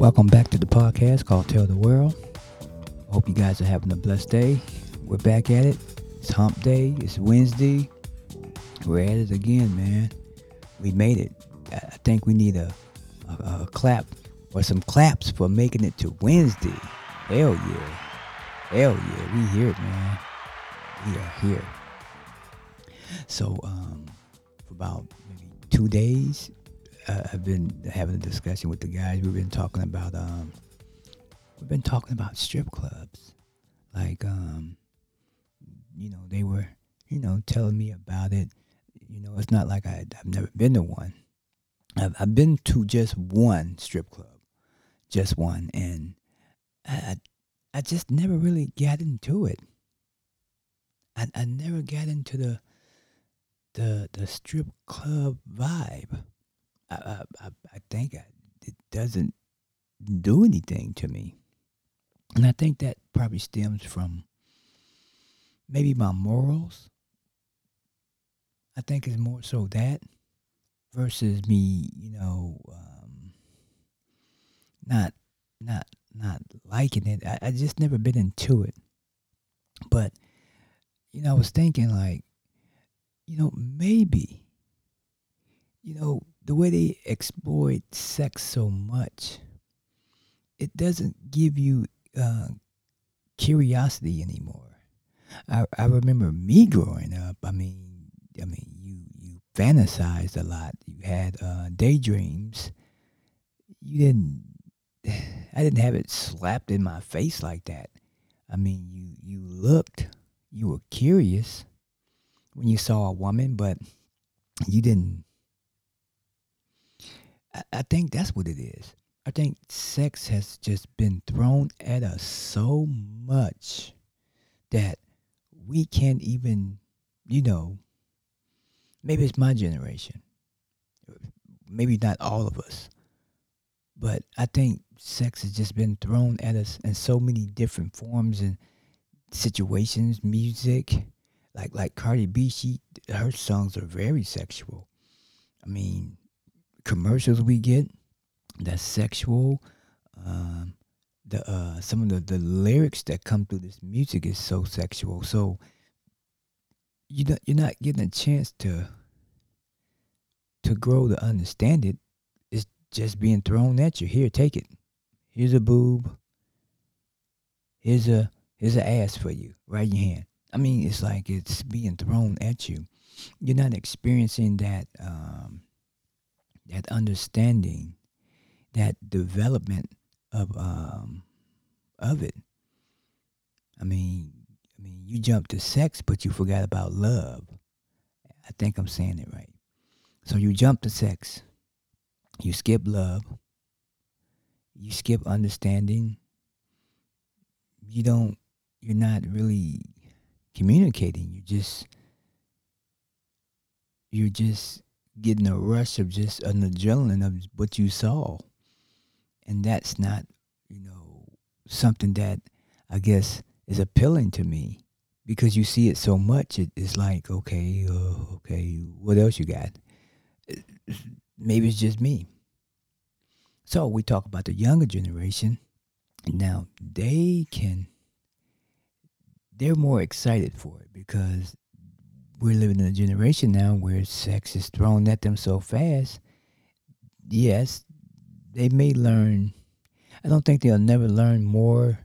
Welcome back to the podcast called Tell the World. Hope you guys are having a blessed day. We're back at it. It's hump day. It's Wednesday. We're at it again, man. We made it. I think we need a, a, a clap or some claps for making it to Wednesday. Hell yeah. Hell yeah. We here, man. We are here. So, um, for about maybe two days, I've been having a discussion with the guys. We've been talking about, um, we've been talking about strip clubs. Like, um, you know, they were, you know, telling me about it. You know, it's not like I, I've never been to one. I've, I've been to just one strip club, just one, and I, I just never really got into it. I, I never got into the the the strip club vibe. I I, I think I, it doesn't do anything to me, and I think that probably stems from maybe my morals. I think it's more so that versus me, you know, um, not not not liking it. I, I just never been into it. But, you know, I was thinking like, you know, maybe, you know, the way they exploit sex so much, it doesn't give you uh, curiosity anymore. I, I remember me growing up. I mean, I mean, you you fantasized a lot. You had uh, daydreams. You didn't I didn't have it slapped in my face like that. I mean, you you looked, you were curious when you saw a woman, but you didn't. I, think that's what it is. I think sex has just been thrown at us so much that we can't even, you know, maybe it's my generation. Maybe not all of us. But I think sex has just been thrown at us in so many different forms and situations, music. Like like Cardi B, she her songs are very sexual. I mean, commercials we get that's sexual. Um, the uh, some of the, the lyrics that come through this music is so sexual. So you not you're not getting a chance to to grow to understand it. It's just being thrown at you. Here, take it here's a boob, here's a here's an ass for you, right in your hand. I mean, it's like it's being thrown at you. You're not experiencing that um, that understanding, that development of um, of it. I mean, I mean, you jump to sex, but you forgot about love. I think I'm saying it right. So you jump to sex, you skip love, you skip understanding. You don't, you're not really communicating. You just, you're just getting a rush of just an adrenaline of what you saw. And that's not, you know, something that I guess is appealing to me because you see it so much. It, it's like, okay, uh, okay, what else you got? Maybe it's just me. So we talk about the younger generation. Now they can, they're more excited for it because we're living in a generation now where sex is thrown at them so fast. Yes, they may learn. I don't think they'll never learn more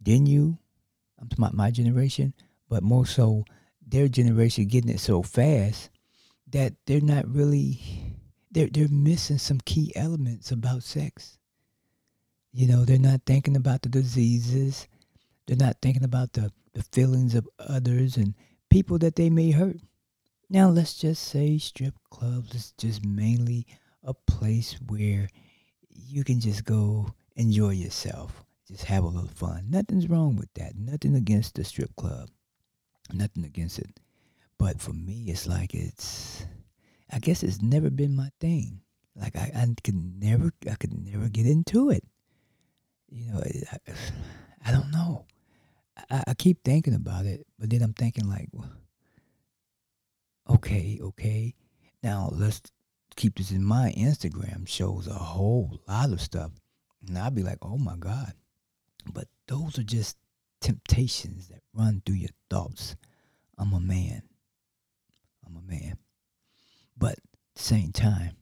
than you. I'm talking about my generation, but more so their generation getting it so fast that they're not really they're they're missing some key elements about sex. You know, they're not thinking about the diseases. They're not thinking about the, the feelings of others and people that they may hurt. Now let's just say strip clubs is just mainly a place where you can just go enjoy yourself. Just have a little fun. Nothing's wrong with that. Nothing against the strip club. Nothing against it. But for me it's like it's I guess it's never been my thing. Like I, I could never, I could never get into it. You know, I, I don't know. I, I keep thinking about it, but then I'm thinking like, okay, okay. Now let's keep this in mind. Instagram shows a whole lot of stuff. And I'd be like, oh my God. But those are just temptations that run through your thoughts. I'm a man. I'm a man. But same time,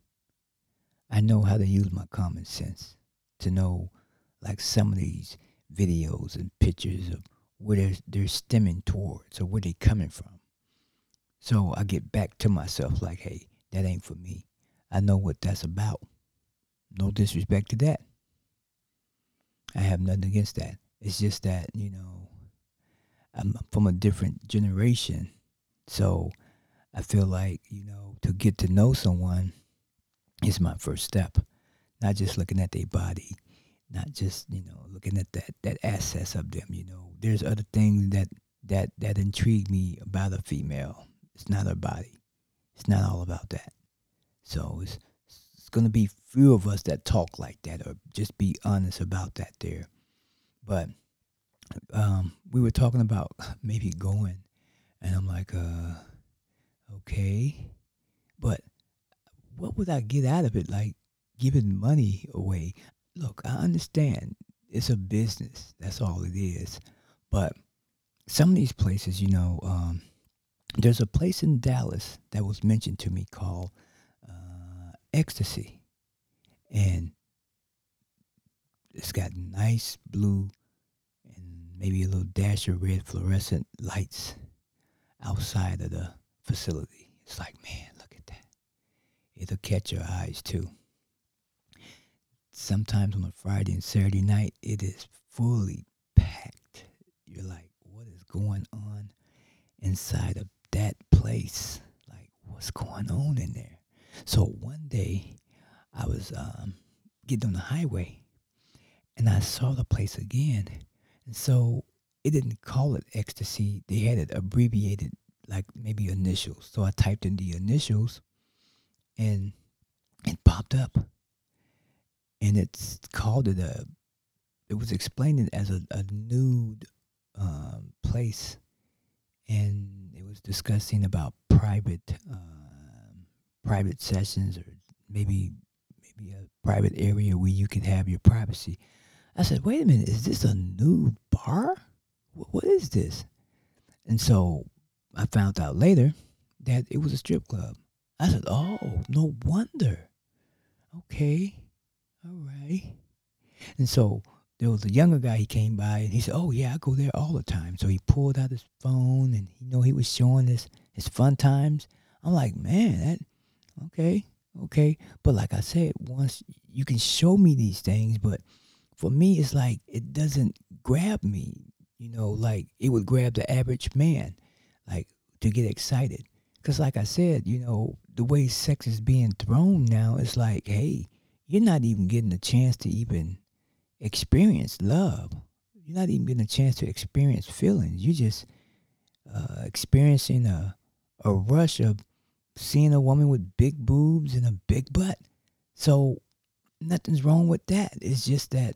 I know how to use my common sense to know like some of these videos and pictures of where they're, they're stemming towards or where they're coming from. So I get back to myself like, hey, that ain't for me. I know what that's about. No disrespect to that. I have nothing against that. It's just that, you know, I'm from a different generation. So I feel like, you know, to get to know someone is my first step. Not just looking at their body, not just, you know, looking at that that assets of them, you know. There's other things that that that intrigue me about a female. It's not her body. It's not all about that. So it's it's gonna be few of us that talk like that or just be honest about that there. But um, we were talking about maybe going, and I'm like, uh, okay, but what would I get out of it? Like giving money away. Look, I understand it's a business. That's all it is. But some of these places, you know, um, there's a place in Dallas that was mentioned to me called uh, Ecstasy, and it's got nice blue and maybe a little dash of red fluorescent lights outside of the facility. It's like, man, look at that. It'll catch your eyes too. Sometimes on a Friday and Saturday night, it is fully packed. You're like, what is going on inside of that place? Like, what's going on in there? So one day, I was um, getting on the highway and I saw the place again and so it didn't call it ecstasy. They had it abbreviated, like maybe initials. So I typed in the initials and it popped up. And it's called it a, it was explained as a, a nude um, place. And it was discussing about private, um, private sessions or maybe, maybe a private area where you could have your privacy. I said, wait a minute, is this a nude bar? what is this? And so I found out later that it was a strip club. I said, oh, no wonder. Okay, all right. And so there was a younger guy, he came by and he said, oh, yeah, I go there all the time. So he pulled out his phone and, you know, he was showing his, his fun times. I'm like, man, that, okay, okay. But like I said, once you can show me these things, but for me, it's like it doesn't grab me, you know, like it would grab the average man, like to get excited. Because, like I said, you know, the way sex is being thrown now, it's like, hey, you're not even getting a chance to even experience love. You're not even getting a chance to experience feelings. You're just uh, experiencing a, a rush of seeing a woman with big boobs and a big butt. So nothing's wrong with that. It's just that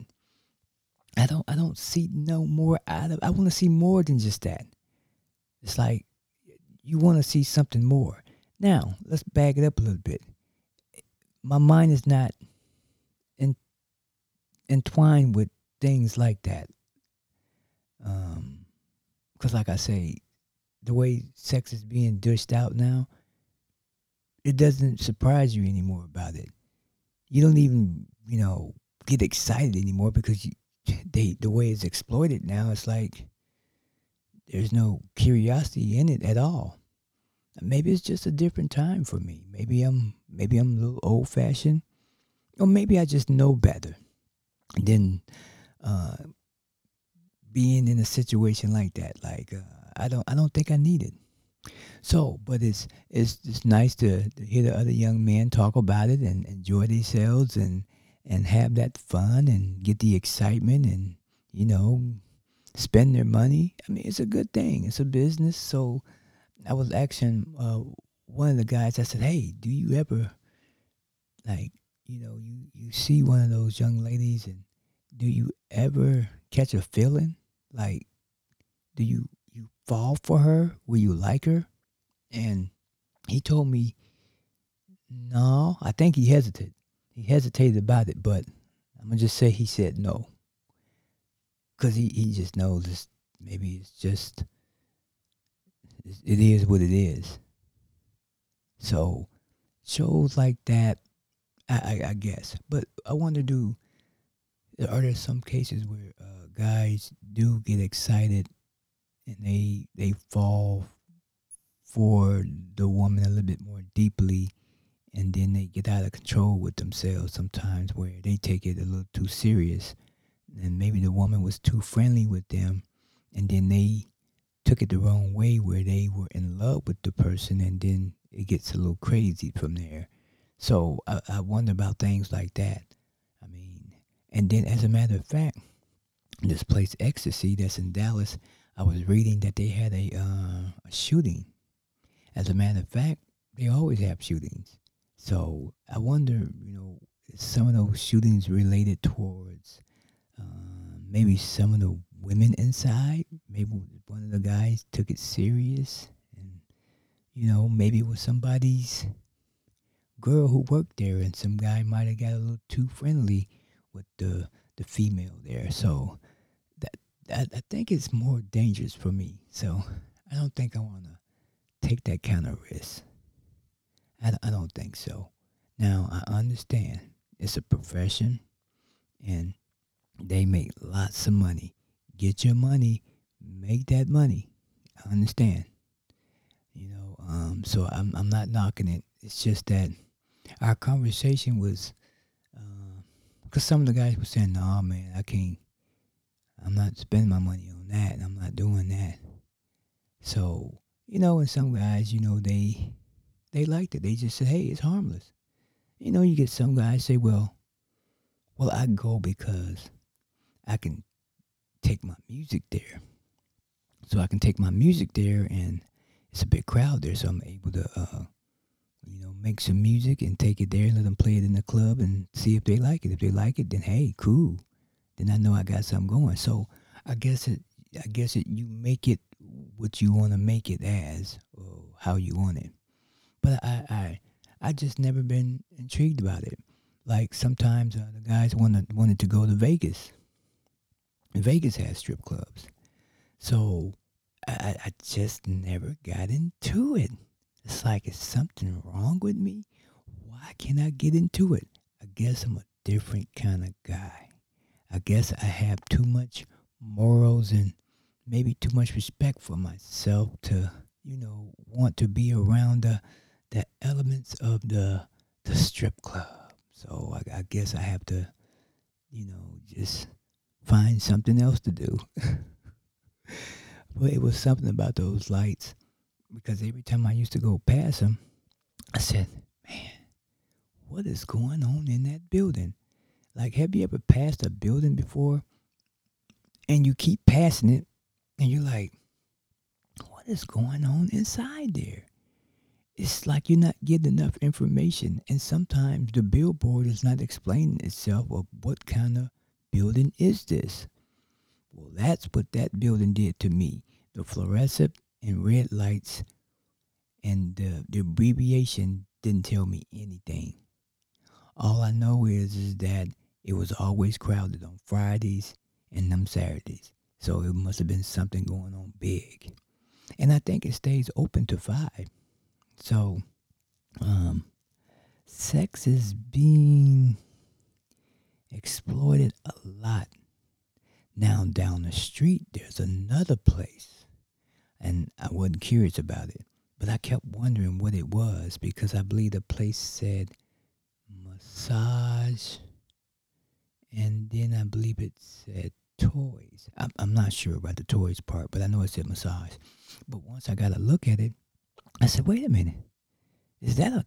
I don't I don't see no more out of I want to see more than just that. It's like you want to see something more. Now, let's back it up a little bit. My mind is not entwined with things like that. Um, because like I say, the way sex is being dished out now, it doesn't surprise you anymore about it. You don't even, you know, get excited anymore because you, they the way it's exploited now, it's like there's no curiosity in it at all. Maybe it's just a different time for me. Maybe I'm maybe I'm a little old fashioned, or maybe I just know better than uh, being in a situation like that. Like uh, I don't I don't think I need it. So, but it's it's it's nice to, to hear the other young men talk about it and enjoy themselves and and have that fun and get the excitement and you know spend their money. I mean, it's a good thing. It's a business. So I was asking uh, one of the guys. I said, "Hey, do you ever like you know you you see one of those young ladies and do you ever catch a feeling like do you you fall for her? Will you like her?" And he told me, "No." I think he hesitated he hesitated about it, but I'm gonna just say he said no, cause he he just knows it's maybe it's just it is what it is. So shows like that, I, I, I guess. But I wonder, do are there some cases where uh, guys do get excited and they they fall for the woman a little bit more deeply and then they get out of control with themselves sometimes where they take it a little too serious and maybe the woman was too friendly with them and then they took it the wrong way where they were in love with the person and then it gets a little crazy from there so i, I wonder about things like that. I mean and then as a matter of fact this place ecstasy that's in dallas i was reading that they had a, uh, a shooting. As a matter of fact they always have shootings. So I wonder, you know, some of those shootings related towards uh, maybe some of the women inside. Maybe one of the guys took it serious, and you know, maybe it was somebody's girl who worked there, and some guy might have got a little too friendly with the the female there. So that, that I think it's more dangerous for me. So I don't think I want to take that kind of risk. I, I don't think so. Now, I understand it's a profession and they make lots of money. Get your money, make that money. I understand. You know, um, so I'm, I'm not knocking it. It's just that our conversation was, because uh, some of the guys were saying, no, man, I can't, I'm not spending my money on that. I'm not doing that. So, you know, and some guys, you know, they, they liked it. They just said, hey, it's harmless. You know, you get some guys say, well, well, I go because I can take my music there. So I can take my music there and it's a big crowd there. So I'm able to, uh, you know, make some music and take it there and let them play it in the club and see if they like it. If they like it, then hey, cool. Then I know I got something going. So I guess it, I guess it, you make it what you want to make it as or how you want it. But I, I, I just never been intrigued about it. Like sometimes uh, the guys wanted wanted to go to Vegas. Vegas has strip clubs, so I, I just never got into it. It's like is something wrong with me? Why can't I get into it? I guess I'm a different kind of guy. I guess I have too much morals and maybe too much respect for myself to, you know, want to be around the the elements of the the strip club. So I, I guess I have to, you know, just find something else to do. but it was something about those lights because every time I used to go past them, I said, "Man, what is going on in that building?" Like, have you ever passed a building before, and you keep passing it, and you're like, "What is going on inside there?" it's like you're not getting enough information. And sometimes the billboard is not explaining itself of what kind of building is this. Well, that's what that building did to me. The fluorescent and red lights and the, the abbreviation didn't tell me anything. All I know is, is that it was always crowded on Fridays and them Saturdays. So it must have been something going on big. And I think it stays open to five. So, um, sex is being exploited a lot. Now, down the street, there's another place, and I wasn't curious about it, but I kept wondering what it was because I believe the place said massage, and then I believe it said toys. I'm, I'm not sure about the toys part, but I know it said massage. But once I got a look at it, I said, wait a minute. Is that a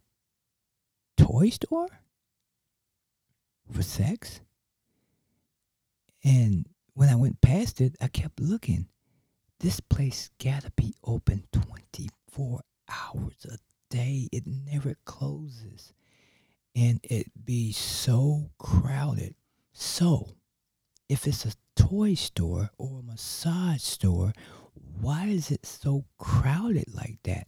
toy store for sex? And when I went past it, I kept looking. This place gotta be open 24 hours a day. It never closes. And it be so crowded. So, if it's a toy store or a massage store, why is it so crowded like that?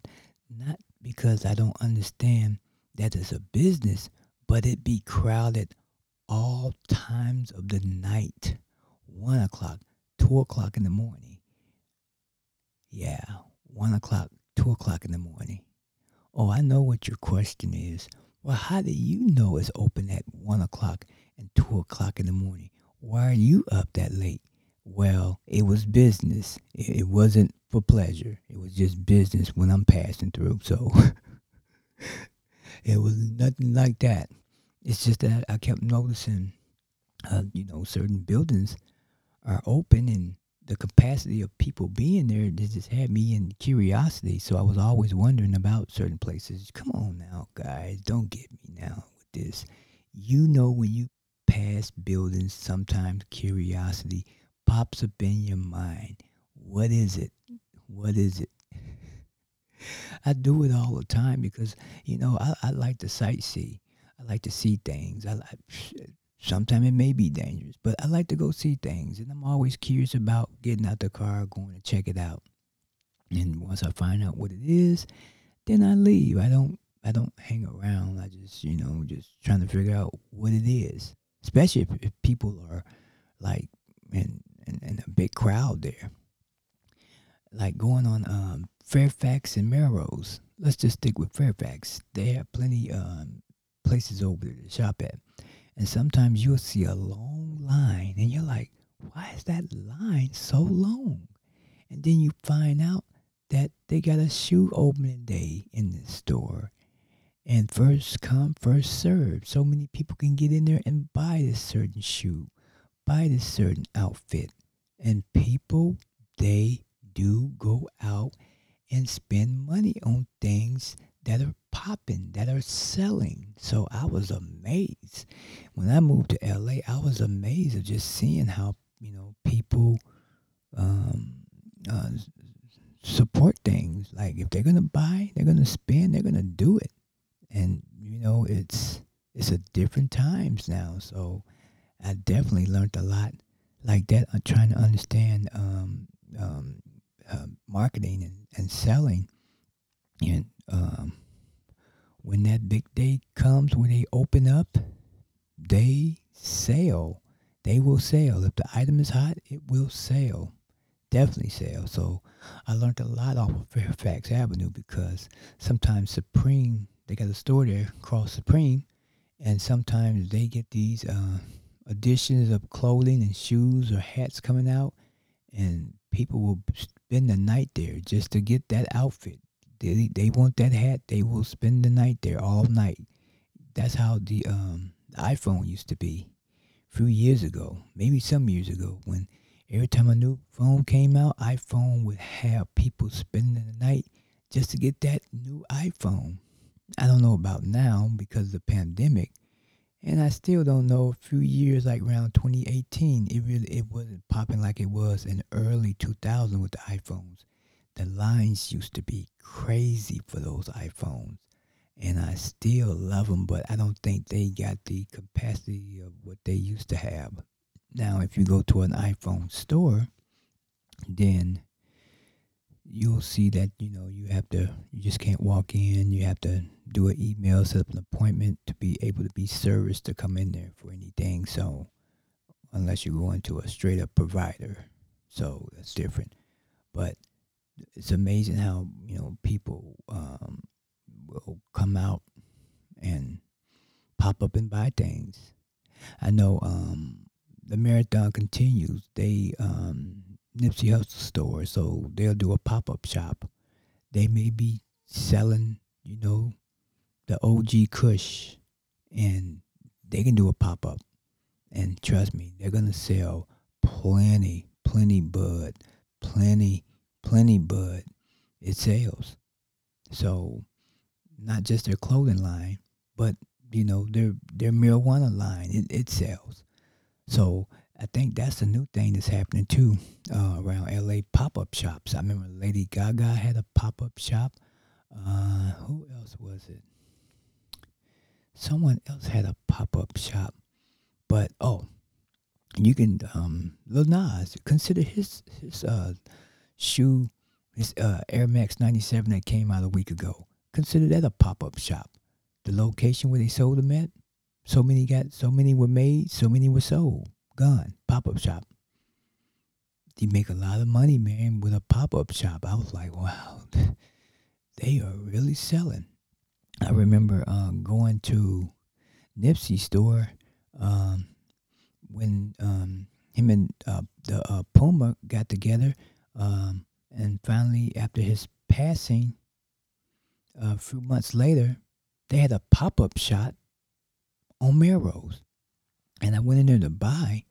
Not because I don't understand that it's a business, but it be crowded all times of the night. One o'clock, two o'clock in the morning. Yeah, one o'clock, two o'clock in the morning. Oh, I know what your question is. Well, how do you know it's open at one o'clock and two o'clock in the morning? Why are you up that late? Well, it was business. It wasn't for pleasure. It was just business when I'm passing through. So it was nothing like that. It's just that I kept noticing, uh, you know, certain buildings are open and the capacity of people being there just had me in curiosity. So I was always wondering about certain places. Come on now, guys, don't get me now with this. You know, when you pass buildings, sometimes curiosity pops up in your mind. What is it? What is it? I do it all the time because, you know, I, I like to sightsee. I like to see things. I like, sometimes it may be dangerous, but I like to go see things. And I'm always curious about getting out the car, going to check it out. And once I find out what it is, then I leave. I don't I don't hang around. I just, you know, just trying to figure out what it is. Especially if, if people are like in, in, in a big crowd there. Like going on um, Fairfax and Melrose. Let's just stick with Fairfax. They have plenty um, places over there to shop at. And sometimes you'll see a long line and you're like, why is that line so long? And then you find out that they got a shoe opening day in the store. And first come, first serve. So many people can get in there and buy this certain shoe, buy this certain outfit. And people, they do go out and spend money on things that are popping, that are selling. So I was amazed. When I moved to LA, I was amazed of just seeing how, you know, people um, uh, support things. Like if they're gonna buy, they're gonna spend, they're gonna do it. And you know, it's it's a different times now. So I definitely learned a lot like that. I'm trying to understand um, um, uh, marketing and, and selling and um, when that big day comes, when they open up, they sell. They will sell. If the item is hot, it will sell. Definitely sell. So I learned a lot off of Fairfax Avenue because sometimes Supreme, they got a store there called Supreme, and sometimes they get these uh, additions of clothing and shoes or hats coming out, and people will spend the night there just to get that outfit they they want that hat. They will spend the night there all night. That's how the um iPhone used to be. A few years ago, maybe some years ago, when every time a new phone came out, iPhone would have people spending the night just to get that new iPhone. I don't know about now because of the pandemic. And I still don't know a few years like around 2018 it really it wasn't popping like it was in early 2000 with the iPhones the lines used to be crazy for those iPhones. And I still love them, but I don't think they got the capacity of what they used to have. Now, if you go to an iPhone store, then you'll see that you know you have to you just can't walk in you have to do an email set up an appointment to be able to be serviced to come in there for anything so unless you go into a straight up provider so that's different but it's amazing how you know people um, will come out and pop up and buy things. I know um, the marathon continues. They um, Nipsey Hussle store, so they'll do a pop up shop. They may be selling, you know, the OG Kush, and they can do a pop up. And trust me, they're gonna sell plenty, plenty bud, plenty plenty, but it sells. So not just their clothing line, but you know their their marijuana line. It, it sells. So I think that's a new thing that's happening too uh, around LA pop up shops. I remember Lady Gaga had a pop up shop. Uh, who else was it? Someone else had a pop up shop. But oh, you can um, Lil Nas consider his his uh, shoe, his uh, Air Max 97 that came out a week ago. Consider that a pop up shop. The location where they sold them at, So many got, so many were made, so many were sold. Gone. Pop up shop. You make a lot of money, man, with a pop up shop. I was like, wow, they are really selling. I remember uh, going to Nipsey store um, when um, him and uh, the uh, Puma got together, um, and finally after his passing, a few months later, they had a pop up shop on Melrose, and I went in there to buy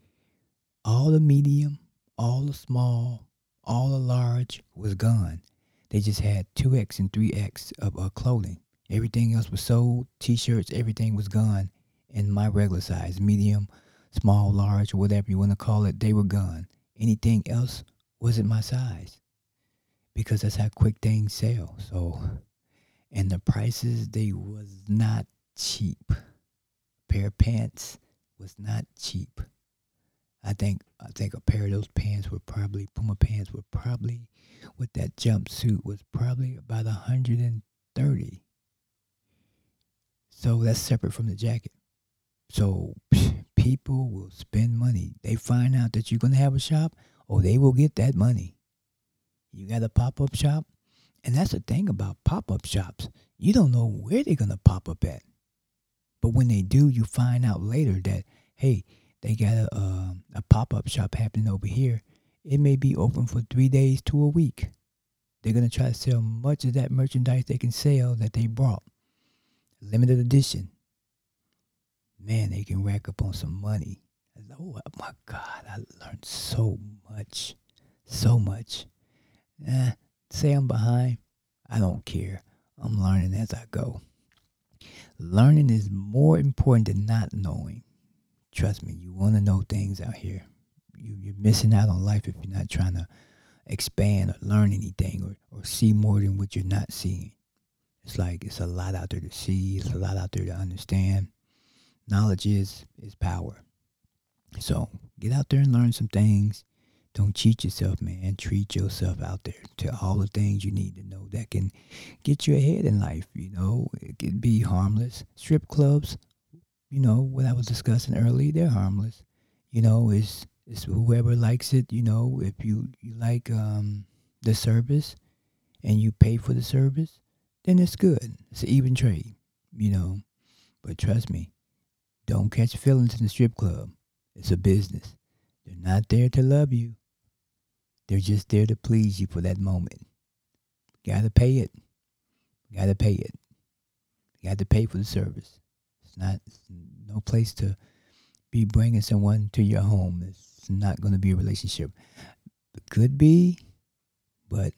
all the medium, all the small, all the large was gone. They just had 2X and 3X of uh, clothing. Everything else was sold, t shirts, everything was gone in my regular size, medium, small, large, whatever you want to call it, they were gone. Anything else wasn't my size because that's how quick things sell. So, and the prices, they was not cheap. pair of pants was not cheap. I think I think a pair of those pants were probably Puma pants were probably with that jumpsuit was probably about a hundred and thirty. So that's separate from the jacket. So people will spend money. They find out that you're gonna have a shop, or they will get that money. You got a pop up shop, and that's the thing about pop up shops. You don't know where they're gonna pop up at, but when they do, you find out later that hey, they got a uh, a pop up shop happening over here. It may be open for three days to a week. They're gonna try to sell much of that merchandise they can sell that they brought. Limited edition. Man, they can rack up on some money. Oh my God, I learned so much, so much. Eh, say I'm behind, I don't care. I'm learning as I go. Learning is more important than not knowing. Trust me, you want to know things out here. You, you're missing out on life if you're not trying to expand or learn anything or, or see more than what you're not seeing. It's like it's a lot out there to see, it's a lot out there to understand. Knowledge is is power. So get out there and learn some things. Don't cheat yourself, man. Treat yourself out there to all the things you need to know that can get you ahead in life. You know, it can be harmless. Strip clubs you know, what I was discussing earlier, they're harmless. You know, it's it's whoever likes it, you know, if you, you like um, the service and you pay for the service, then it's good. It's an even trade, you know. But trust me, don't catch feelings in the strip club. It's a business. They're not there to love you. They're just there to please you for that moment. Gotta pay it. Gotta pay it. Got to pay for the service. It's not it's no place to be bringing someone to your home. It's not going to be a relationship. It could be, but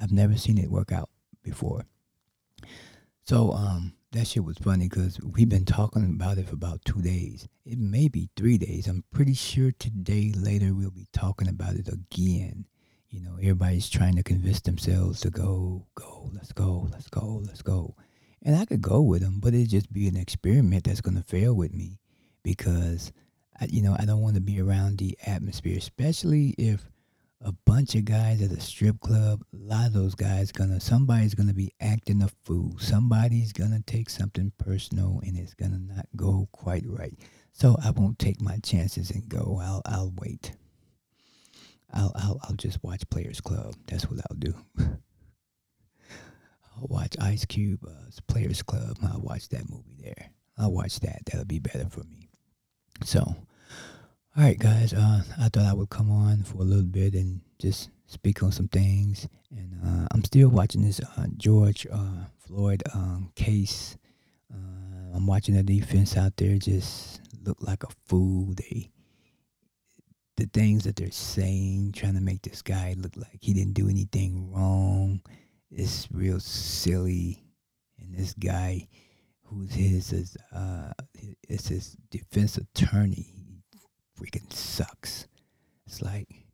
I've never seen it work out before. So um, that shit was funny because we've been talking about it for about two days. It may be three days. I'm pretty sure today later we'll be talking about it again. You know, everybody's trying to convince themselves to go, go, let's go, let's go, let's go. And I could go with them, but it'd just be an experiment that's going to fail with me because, I, you know, I don't want to be around the atmosphere, especially if a bunch of guys at a strip club, a lot of those guys gonna somebody's gonna be acting a fool. Somebody's gonna take something personal and it's gonna not go quite right. So I won't take my chances and go. I'll I'll wait. I'll I'll I'll just watch Players Club. That's what I'll do. I'll watch Ice Cube uh, Players Club. I'll watch that movie there. I'll watch that. That'll be better for me. So, all right, guys. Uh, I thought I would come on for a little bit and just speak on some things. And uh, I'm still watching this uh, George uh, Floyd um, case. Uh, I'm watching the defense out there just look like a fool. They the things that they're saying, trying to make this guy look like he didn't do anything wrong It's real silly. And this guy, who's his is uh, is his defense attorney, freaking sucks. It's like.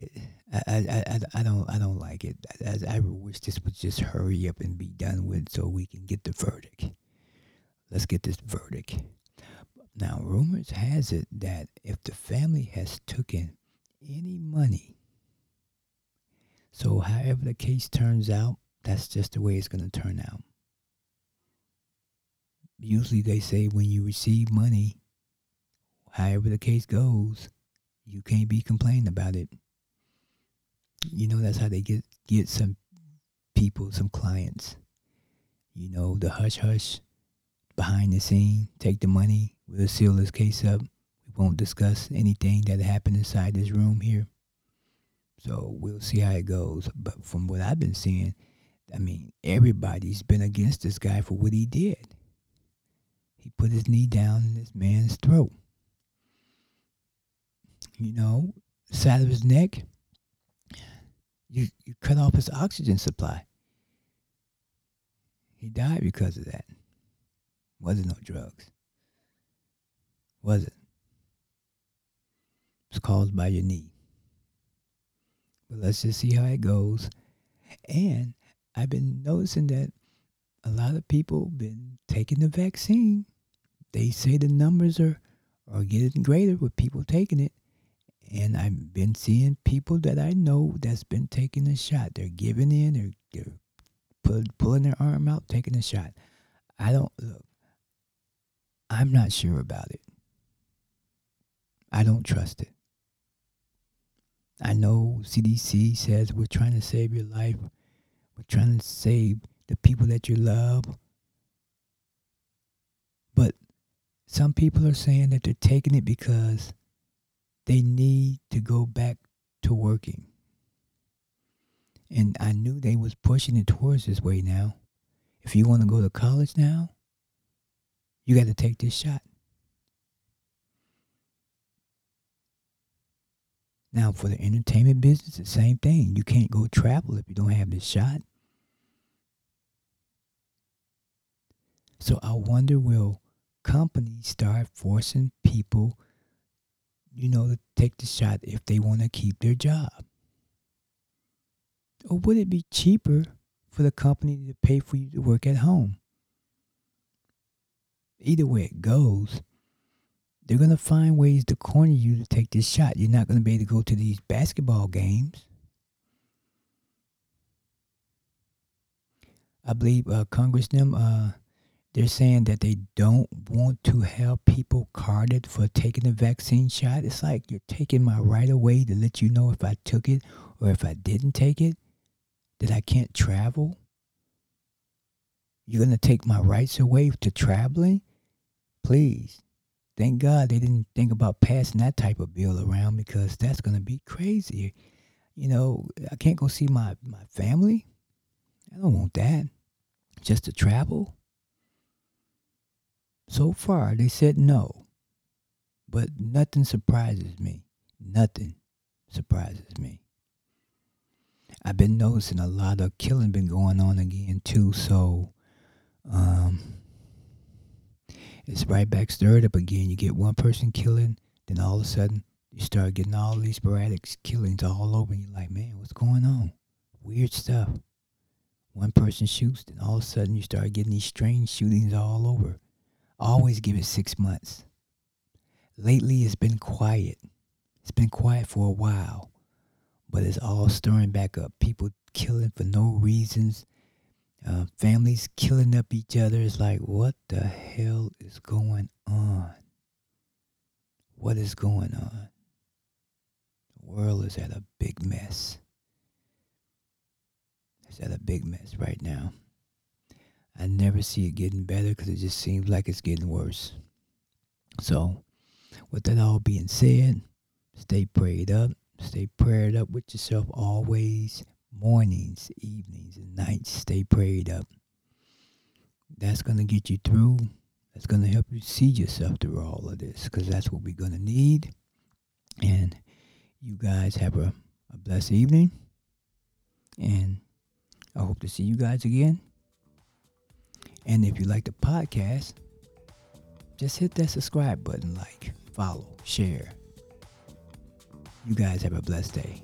Eh, I, I, I, I don't I don't like it. I, I wish this would just hurry up and be done with so we can get the verdict. Let's get this verdict. Now, rumors has it that if the family has taken any money so, however the case turns out, that's just the way it's going to turn out. usually they say when you receive money, however the case goes, you can't be complaining about it. You know, that's how they get get some people, some clients. You know, the hush hush behind the scene, take the money, we'll seal this case up. We won't discuss anything that happened inside this room here. So we'll see how it goes. But from what I've been seeing, I mean, everybody's been against this guy for what he did. He put his knee down in this man's throat. You know, side of his neck, you, you cut off his oxygen supply. He died because of that. Wasn't no drugs. Was it? It's caused by your knee. But let's just see how it goes. And I've been noticing that a lot of people been taking the vaccine. They say the numbers are, are getting greater with people taking it. And I've been seeing people that I know that's been taking a shot. They're giving in, they're, they're pull, pulling their arm out, taking a shot. I don't look. I'm not sure about it. I don't trust it. I know CDC says we're trying to save your life. We're trying to save the people that you love. But some people are saying that they're taking it because they need to go back to working. And I knew they was pushing it towards this way now. If you want to go to college now, you got to take this shot. Now, for the entertainment business, the same thing. You can't go travel if you don't have this shot. So I wonder will companies start forcing people, you know, to take the shot if they want to keep their job? Or would it be cheaper for the company to pay for you to work at home? Either way it goes, they're going to find ways to corner you to take this shot. You're not going to be able to go to these basketball games. I believe uh, Congressman, uh, they're saying that they don't want to have people carded for taking the vaccine shot. It's like you're taking my right away to let you know if I took it or if I didn't take it that I can't travel? You're going to take my rights away to traveling? Please. Thank God they didn't think about passing that type of bill around because that's going to be crazy. You know, I can't go see my, my family. I don't want that. Just to travel? So far, they said no. But nothing surprises me. Nothing surprises me. I've been noticing a lot of killing been going on again too. So um, it's right back stirred up again. You get one person killing, then all of a sudden you start getting all these sporadic killings all over. And you're like, man, what's going on? Weird stuff. One person shoots, then all of a sudden you start getting these strange shootings all over. Always give it six months. Lately, it's been quiet. It's been quiet for a while but it's all stirring back up. People killing for no reasons. Uh, families killing up each other. It's like, what the hell is going on? What is going on? The world is at a big mess. It's at a big mess right now. I never see it getting better because it just seems like it's getting worse. So, with that all being said, stay prayed up Stay prayed up with yourself always, mornings, evenings, and nights. Stay prayed up. That's going to get you through. That's going to help you see yourself through all of this because that's what we're going to need. And you guys have a, a blessed evening. And I hope to see you guys again. And if you like the podcast, just hit that subscribe button, like, follow, share. You guys have a blessed day.